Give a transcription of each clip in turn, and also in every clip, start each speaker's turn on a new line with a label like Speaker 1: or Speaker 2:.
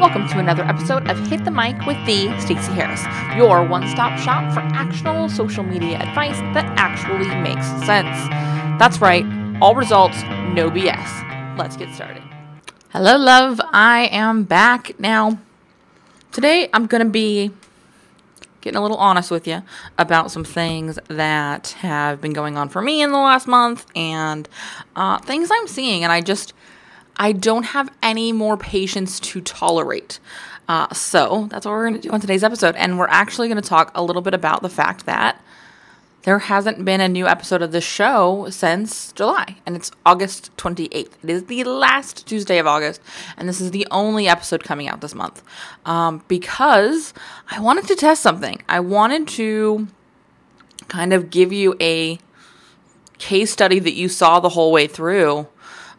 Speaker 1: Welcome to another episode of Hit the Mic with the Stacey Harris, your one-stop shop for actionable social media advice that actually makes sense. That's right, all results, no BS. Let's get started. Hello, love. I am back now. Today, I'm going to be getting a little honest with you about some things that have been going on for me in the last month and uh, things I'm seeing. And I just, I don't have any more patience to tolerate. Uh, so that's what we're going to do on today's episode. And we're actually going to talk a little bit about the fact that there hasn't been a new episode of this show since July, and it's August 28th. It is the last Tuesday of August, and this is the only episode coming out this month um, because I wanted to test something. I wanted to kind of give you a case study that you saw the whole way through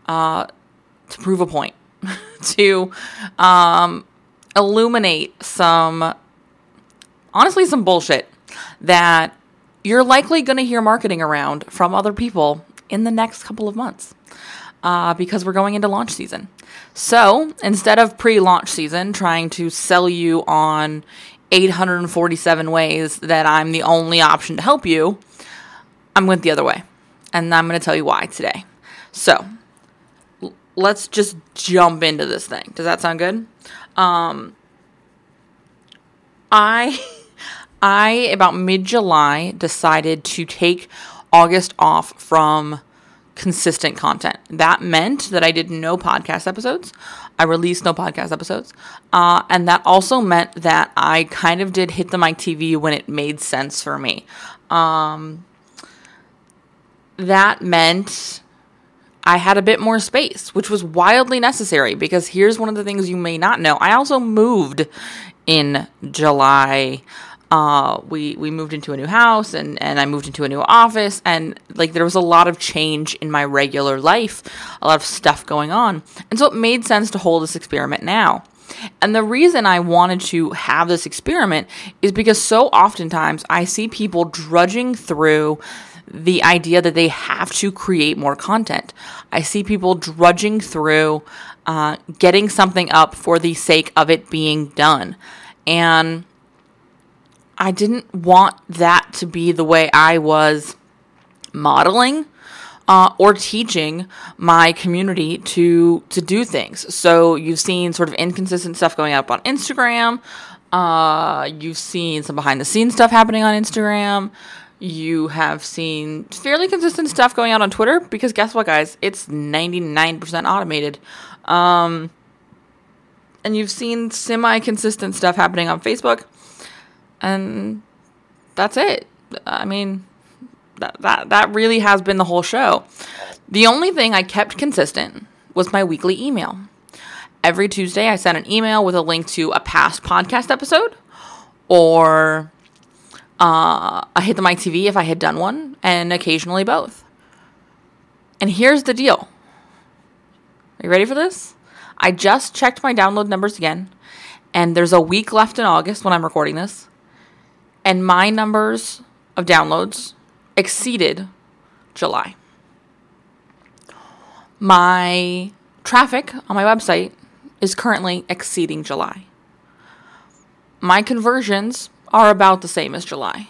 Speaker 1: uh, to prove a point, to um, illuminate some, honestly, some bullshit that you're likely going to hear marketing around from other people in the next couple of months uh, because we're going into launch season. So instead of pre launch season trying to sell you on 847 ways that I'm the only option to help you, I'm went the other way. And I'm going to tell you why today. So let's just jump into this thing. Does that sound good? Um, I. I, about mid July, decided to take August off from consistent content. That meant that I did no podcast episodes. I released no podcast episodes. Uh, and that also meant that I kind of did hit the mic TV when it made sense for me. Um, that meant I had a bit more space, which was wildly necessary because here's one of the things you may not know. I also moved in July uh, we we moved into a new house and and I moved into a new office and like there was a lot of change in my regular life, a lot of stuff going on, and so it made sense to hold this experiment now. And the reason I wanted to have this experiment is because so oftentimes I see people drudging through the idea that they have to create more content. I see people drudging through uh, getting something up for the sake of it being done. And I didn't want that to be the way I was modeling uh, or teaching my community to to do things. So you've seen sort of inconsistent stuff going up on Instagram. Uh, you've seen some behind the scenes stuff happening on Instagram. You have seen fairly consistent stuff going out on Twitter because guess what, guys? It's 99% automated. Um, and you've seen semi consistent stuff happening on Facebook and that's it. I mean, that that that really has been the whole show. The only thing I kept consistent was my weekly email. Every Tuesday, I sent an email with a link to a past podcast episode or uh, a Hit the Mic TV if I had done one, and occasionally both. And here's the deal. Are you ready for this? I just checked my download numbers again, and there's a week left in August when I'm recording this and my numbers of downloads exceeded July. My traffic on my website is currently exceeding July. My conversions are about the same as July.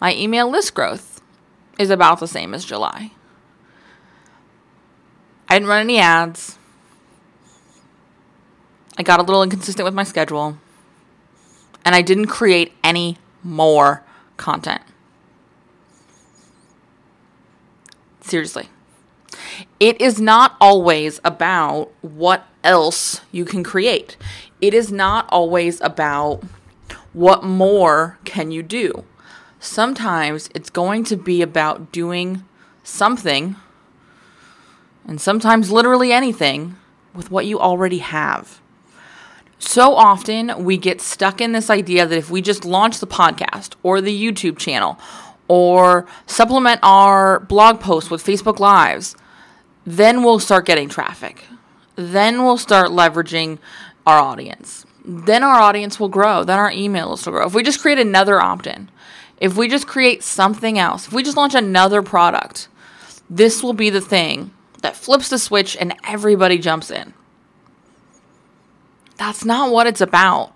Speaker 1: My email list growth is about the same as July. I didn't run any ads. I got a little inconsistent with my schedule. And I didn't create any more content. Seriously. It is not always about what else you can create. It is not always about what more can you do. Sometimes it's going to be about doing something, and sometimes literally anything, with what you already have. So often we get stuck in this idea that if we just launch the podcast or the YouTube channel or supplement our blog posts with Facebook Lives, then we'll start getting traffic. Then we'll start leveraging our audience. Then our audience will grow. Then our emails will grow. If we just create another opt in, if we just create something else, if we just launch another product, this will be the thing that flips the switch and everybody jumps in. that's not what it's about.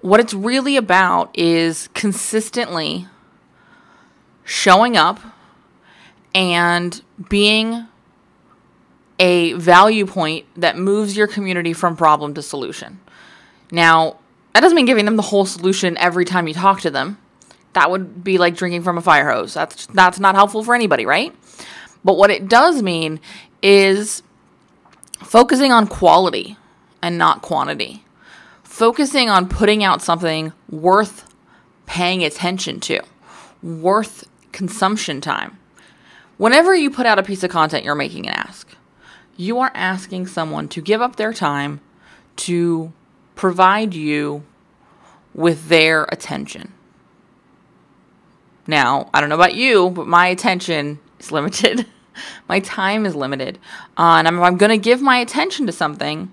Speaker 1: What it's really about is consistently showing up and being a value point that moves your community from problem to solution. Now, that doesn't mean giving them the whole solution every time you talk to them. That would be like drinking from a fire hose. That's that's not helpful for anybody, right? But what it does mean is focusing on quality and not quantity. Focusing on putting out something worth paying attention to, worth consumption time. Whenever you put out a piece of content, you're making an ask. You are asking someone to give up their time to provide you with their attention. Now, I don't know about you, but my attention is limited. my time is limited. Uh, and if I'm going to give my attention to something,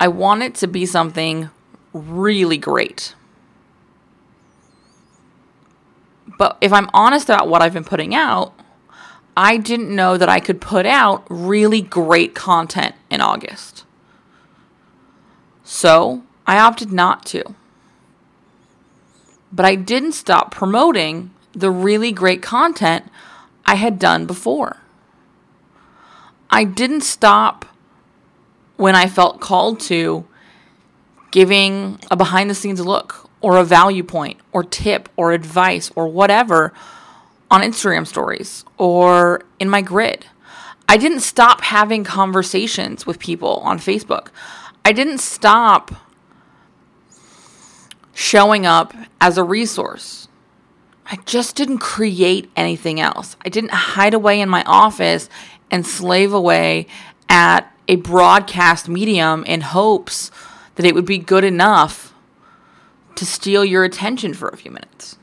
Speaker 1: I want it to be something really great. But if I'm honest about what I've been putting out, I didn't know that I could put out really great content in August. So I opted not to. But I didn't stop promoting the really great content I had done before. I didn't stop when I felt called to giving a behind the scenes look or a value point or tip or advice or whatever on Instagram stories or in my grid. I didn't stop having conversations with people on Facebook. I didn't stop showing up as a resource. I just didn't create anything else. I didn't hide away in my office and slave away at a broadcast medium in hopes that it would be good enough to steal your attention for a few minutes.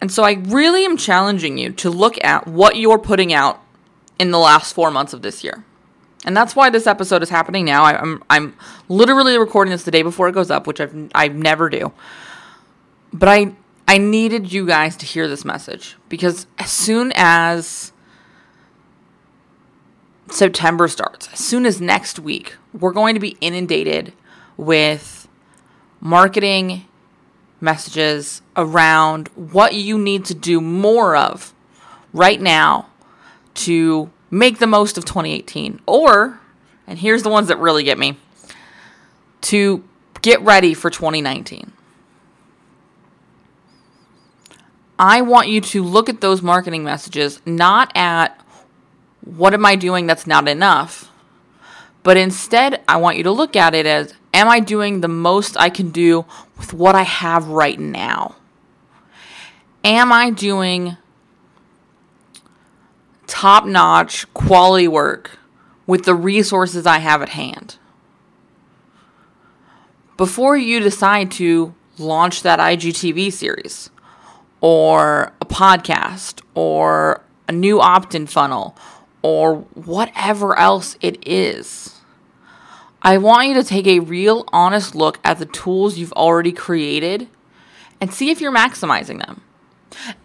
Speaker 1: And so I really am challenging you to look at what you're putting out in the last four months of this year. And that's why this episode is happening now. I, am I'm literally recording this the day before it goes up, which I've, I never do. But I I needed you guys to hear this message because as soon as September starts, as soon as next week, we're going to be inundated with marketing messages around what you need to do more of right now to make the most of 2018. Or, and here's the ones that really get me, to get ready for 2019. I want you to look at those marketing messages not at what am I doing that's not enough, but instead I want you to look at it as am I doing the most I can do with what I have right now? Am I doing top notch quality work with the resources I have at hand? Before you decide to launch that IGTV series, or a podcast, or a new opt in funnel, or whatever else it is I want you to take a real honest look at the tools you've already created and see if you're maximizing them.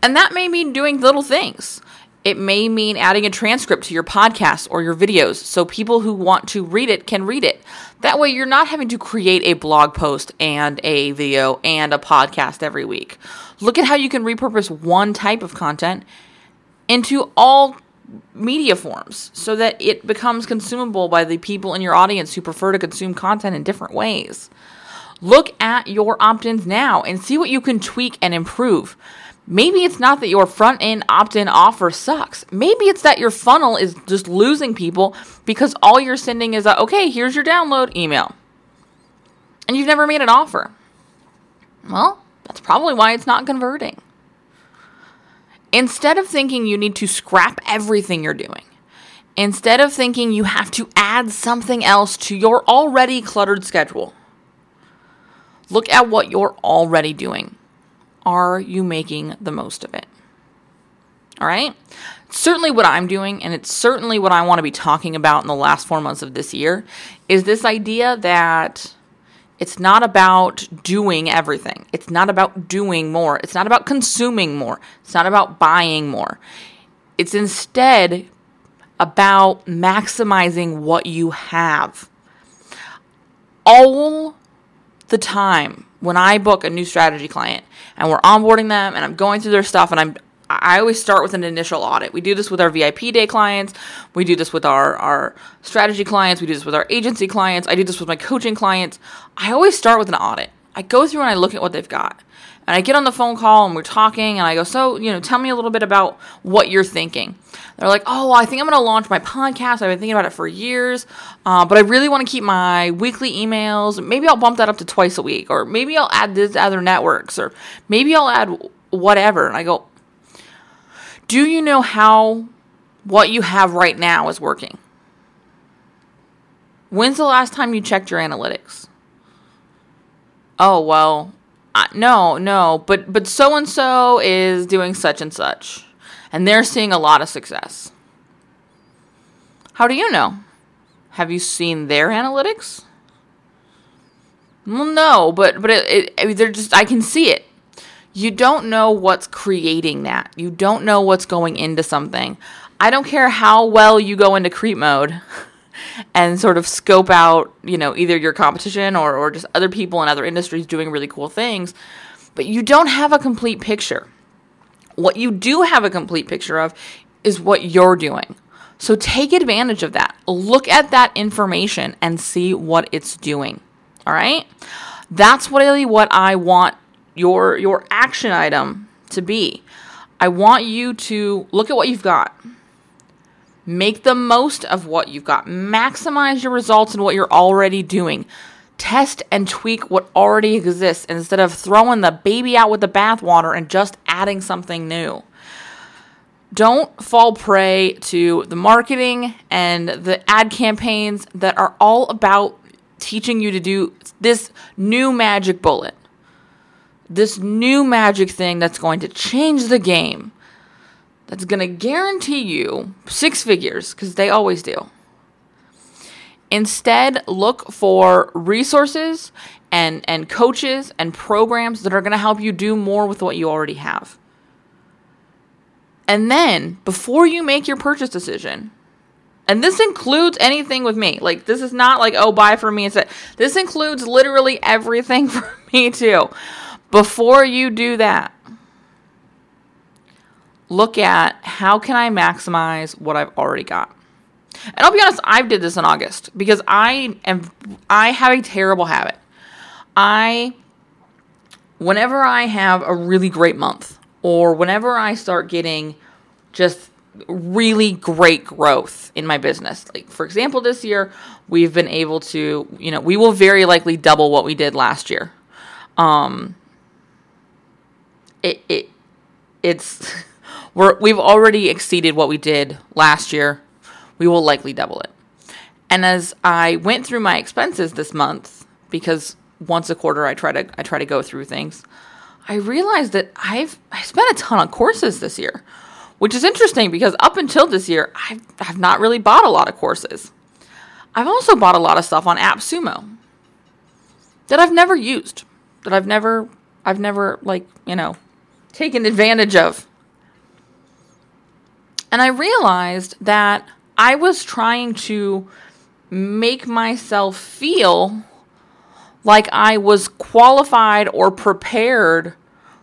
Speaker 1: And that may mean doing little things. It may mean adding a transcript to your podcast or your videos so people who want to read it can read it. That way, you're not having to create a blog post and a video and a podcast every week. Look at how you can repurpose one type of content into all media forms so that it becomes consumable by the people in your audience who prefer to consume content in different ways. Look at your opt ins now and see what you can tweak and improve. Maybe it's not that your front end opt in offer sucks. Maybe it's that your funnel is just losing people because all you're sending is a, okay, here's your download email. And you've never made an offer. Well, that's probably why it's not converting. Instead of thinking you need to scrap everything you're doing, instead of thinking you have to add something else to your already cluttered schedule, look at what you're already doing. Are you making the most of it? All right? Certainly, what I'm doing, and it's certainly what I want to be talking about in the last four months of this year, is this idea that it's not about doing everything. It's not about doing more. It's not about consuming more. It's not about buying more. It's instead about maximizing what you have. all the time when I book a new strategy client and we're onboarding them and I'm going through their stuff and I'm I always start with an initial audit. We do this with our VIP day clients. We do this with our, our strategy clients. We do this with our agency clients. I do this with my coaching clients. I always start with an audit. I go through and I look at what they've got. And I get on the phone call and we're talking and I go, So, you know, tell me a little bit about what you're thinking. They're like, Oh, I think I'm going to launch my podcast. I've been thinking about it for years, uh, but I really want to keep my weekly emails. Maybe I'll bump that up to twice a week, or maybe I'll add this to other networks, or maybe I'll add whatever. And I go, Do you know how what you have right now is working? When's the last time you checked your analytics? Oh, well, uh, no, no, but but so and so is doing such and such, and they're seeing a lot of success. How do you know? Have you seen their analytics? Well, no, but but it, it, they're just I can see it. You don't know what's creating that. You don't know what's going into something. I don't care how well you go into creep mode. and sort of scope out, you know, either your competition or, or just other people in other industries doing really cool things. But you don't have a complete picture. What you do have a complete picture of is what you're doing. So take advantage of that. Look at that information and see what it's doing. All right? That's really what I want your your action item to be. I want you to look at what you've got. Make the most of what you've got. Maximize your results in what you're already doing. Test and tweak what already exists instead of throwing the baby out with the bathwater and just adding something new. Don't fall prey to the marketing and the ad campaigns that are all about teaching you to do this new magic bullet. This new magic thing that's going to change the game that's going to guarantee you six figures because they always do. Instead, look for resources and, and coaches and programs that are going to help you do more with what you already have. And then, before you make your purchase decision, and this includes anything with me. Like this is not like oh buy for me instead. This includes literally everything for me too. Before you do that, look at how can I maximize what I've already got. And I'll be honest, I did this in August because I am I have a terrible habit. I whenever I have a really great month or whenever I start getting just really great growth in my business. Like for example, this year we've been able to, you know, we will very likely double what we did last year. Um it it it's we're we've already exceeded what we did last year. We will likely double it. And as I went through my expenses this month, because once a quarter I try to I try to go through things, I realized that I've I spent a ton on courses this year, which is interesting because up until this year I've I've not really bought a lot of courses. I've also bought a lot of stuff on AppSumo that I've never used, that I've never I've never like, you know, taken advantage of. And I realized that I was trying to make myself feel like I was qualified or prepared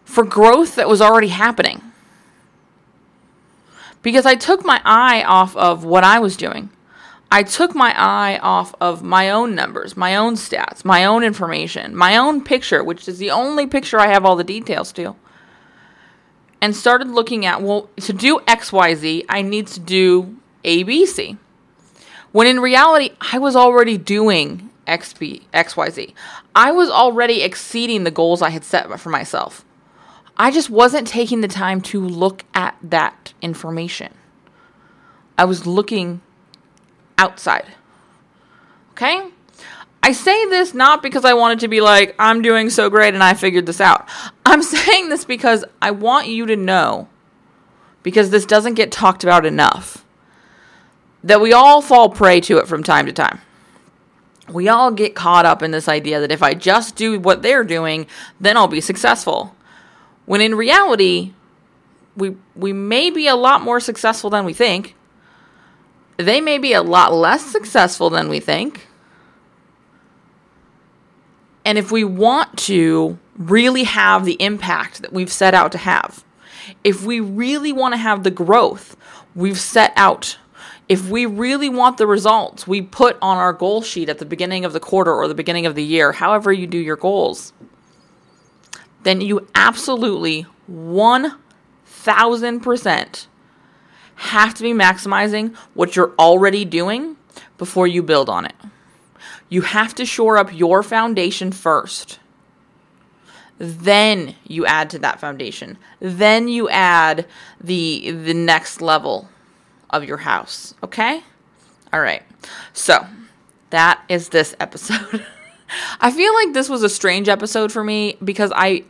Speaker 1: for growth that was already happening. Because I took my eye off of what I was doing. I took my eye off of my own numbers, my own stats, my own information, my own picture, which is the only picture I have all the details to and started looking at, well, to do XYZ, I need to do ABC. When in reality, I was already doing XB, XYZ. I was already exceeding the goals I had set for myself. I just wasn't taking the time to look at that information. I was looking outside. Okay? I say this not because I wanted to be like, I'm doing so great and I figured this out. I'm saying this because I want you to know, because this doesn't get talked about enough, that we all fall prey to it from time to time. We all get caught up in this idea that if I just do what they're doing, then I'll be successful. When in reality, we we may be a lot more successful than we think. They may be a lot less successful than we think And if we want to really have the impact that we've set out to have, if we really want to have the growth we've set out, if we really want the results we put on our goal sheet at the beginning of the quarter or the beginning of the year, however you do your goals, then you absolutely 1000% have to be maximizing what you're already doing before you build on it. You have to shore up your foundation first. Then you add to that foundation. Then you add the the next level of your house, okay? All right. So, that is this episode. I feel like this was a strange episode for me because I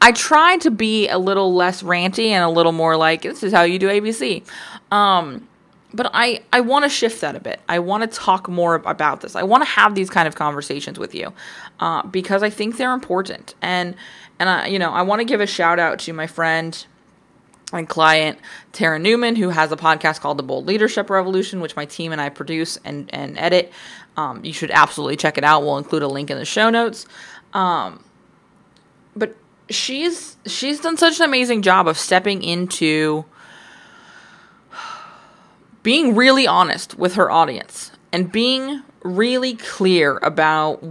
Speaker 1: I tried to be a little less ranty and a little more like this is how you do ABC. Um but I I want to shift that a bit. I want to talk more about this. I want to have these kind of conversations with you uh, because I think they're important. And and I you know I want to give a shout out to my friend and client Tara Newman, who has a podcast called The Bold Leadership Revolution, which my team and I produce and and edit. Um, you should absolutely check it out. We'll include a link in the show notes. Um, but she's she's done such an amazing job of stepping into being really honest with her audience and being really clear about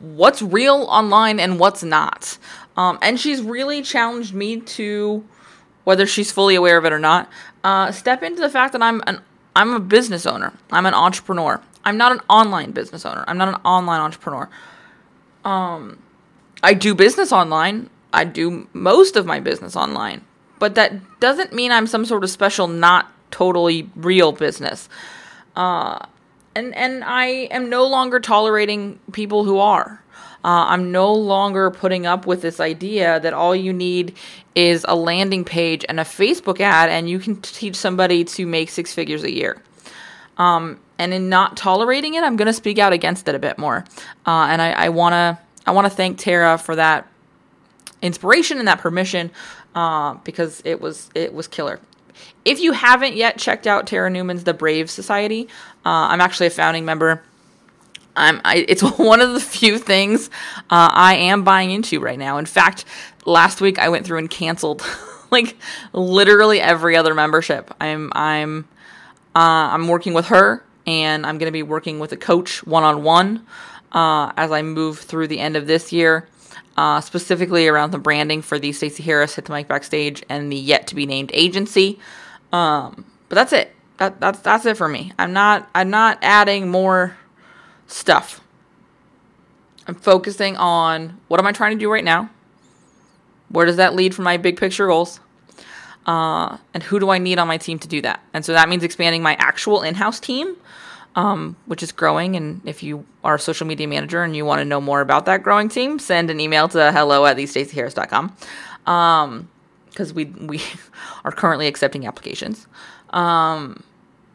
Speaker 1: what's real online and what's not. Um, and she's really challenged me to, whether she's fully aware of it or not, uh, step into the fact that I'm an I'm a business owner. I'm an entrepreneur. I'm not an online business owner. I'm not an online entrepreneur. Um, I do business online. I do most of my business online, but that doesn't mean I'm some sort of special, not totally real business. Uh, and and I am no longer tolerating people who are. Uh, I'm no longer putting up with this idea that all you need is a landing page and a Facebook ad, and you can teach somebody to make six figures a year. Um, and in not tolerating it, I'm going to speak out against it a bit more. Uh, and I want to I want to thank Tara for that inspiration and that permission uh, because it was it was killer. If you haven't yet checked out Tara Newman's The Brave Society, uh, I'm actually a founding member. I'm, I, it's one of the few things uh, I am buying into right now. In fact, last week I went through and canceled like literally every other membership. I'm I'm uh, I'm working with her, and I'm going to be working with a coach one on one as I move through the end of this year. Uh, specifically around the branding for the Stacey Harris Hit the Mic Backstage and the yet to be named agency. Um, but that's it. That, that's that's it for me. I'm not I'm not adding more stuff. I'm focusing on what am I trying to do right now? Where does that lead for my big picture goals? Uh, and who do I need on my team to do that? And so that means expanding my actual in-house team, um, which is growing. And if you are a social media manager and you want to know more about that growing team, send an email to hello at thestaceyharris.com. Um, because we we are currently accepting applications. Um,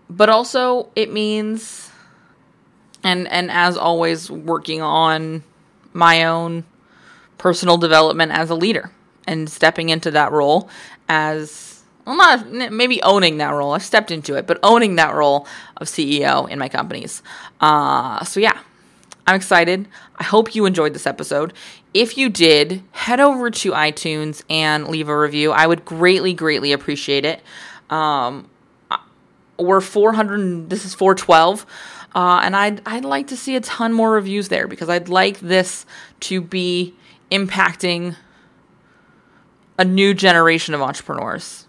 Speaker 1: but also it means and and as always working on my own personal development as a leader and stepping into that role as well not maybe owning that role. I've stepped into it, but owning that role of CEO in my companies. Uh, so yeah, I'm excited. I hope you enjoyed this episode. If you did, head over to iTunes and leave a review. I would greatly, greatly appreciate it. Um, we're 400, this is 412. Uh, and I'd, I'd like to see a ton more reviews there because I'd like this to be impacting a new generation of entrepreneurs.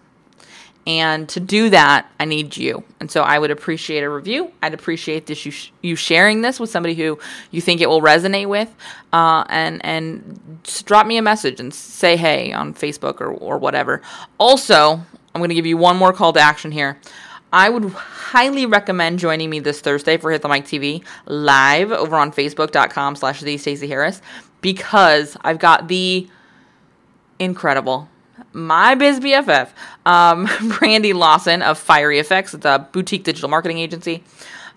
Speaker 1: And to do that, I need you. And so I would appreciate a review. I'd appreciate this you, sh- you sharing this with somebody who you think it will resonate with, uh, and and drop me a message and say hey on Facebook or or whatever. Also, I'm going to give you one more call to action here. I would highly recommend joining me this Thursday for Hit the Mic TV live over on Facebook.com slash the Stacey Harris because I've got the incredible my biz BFF, um, Brandy Lawson of Fiery Effects. It's a boutique digital marketing agency.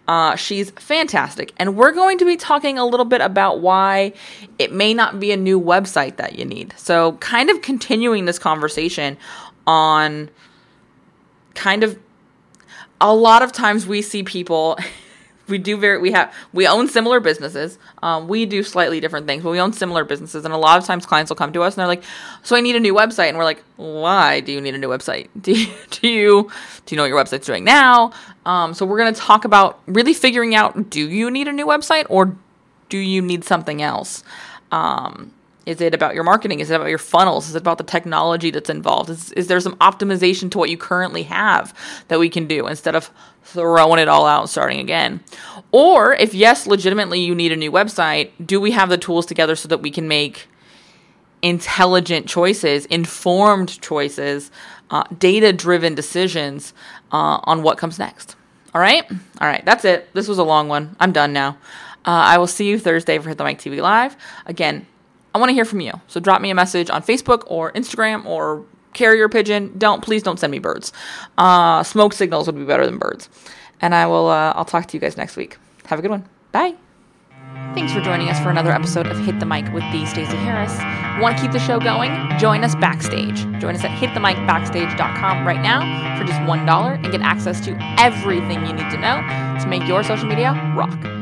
Speaker 1: Uh, she's fantastic. And we're going to be talking a little bit about why it may not be a new website that you need. So, kind of continuing this conversation on kind of a lot of times we see people we do very we have we own similar businesses. Um, we do slightly different things but we own similar businesses. And a lot of times clients will come to us and they're like so i need a new website. And we're like why do you need a new website? Do you do you, do you know what your website's doing now? Um, so we're going to talk about really figuring out do you need a new website or do you need something else? Um, is it about your marketing? Is it about your funnels? Is it about the technology that's involved? Is, is there some optimization to what you currently have that we can do instead of throwing it all out and starting again? Or if yes, legitimately you need a new website, do we have the tools together so that we can make intelligent choices, informed choices, uh, data driven decisions uh, on what comes next? All right? All right, that's it. This was a long one. I'm done now. Uh, I will see you Thursday for Hit the Mic TV Live. Again, I want to hear from you. So drop me a message on Facebook or Instagram or carrier pigeon. Don't please don't send me birds. Uh, smoke signals would be better than birds. And I will. Uh, I'll talk to you guys next week. Have a good one. Bye. Thanks for joining us for another episode of Hit the Mic with the Stacey Harris. Want to keep the show going? Join us backstage. Join us at hitthemicbackstage.com right now for just $1 and get access to everything you need to know to make your social media rock.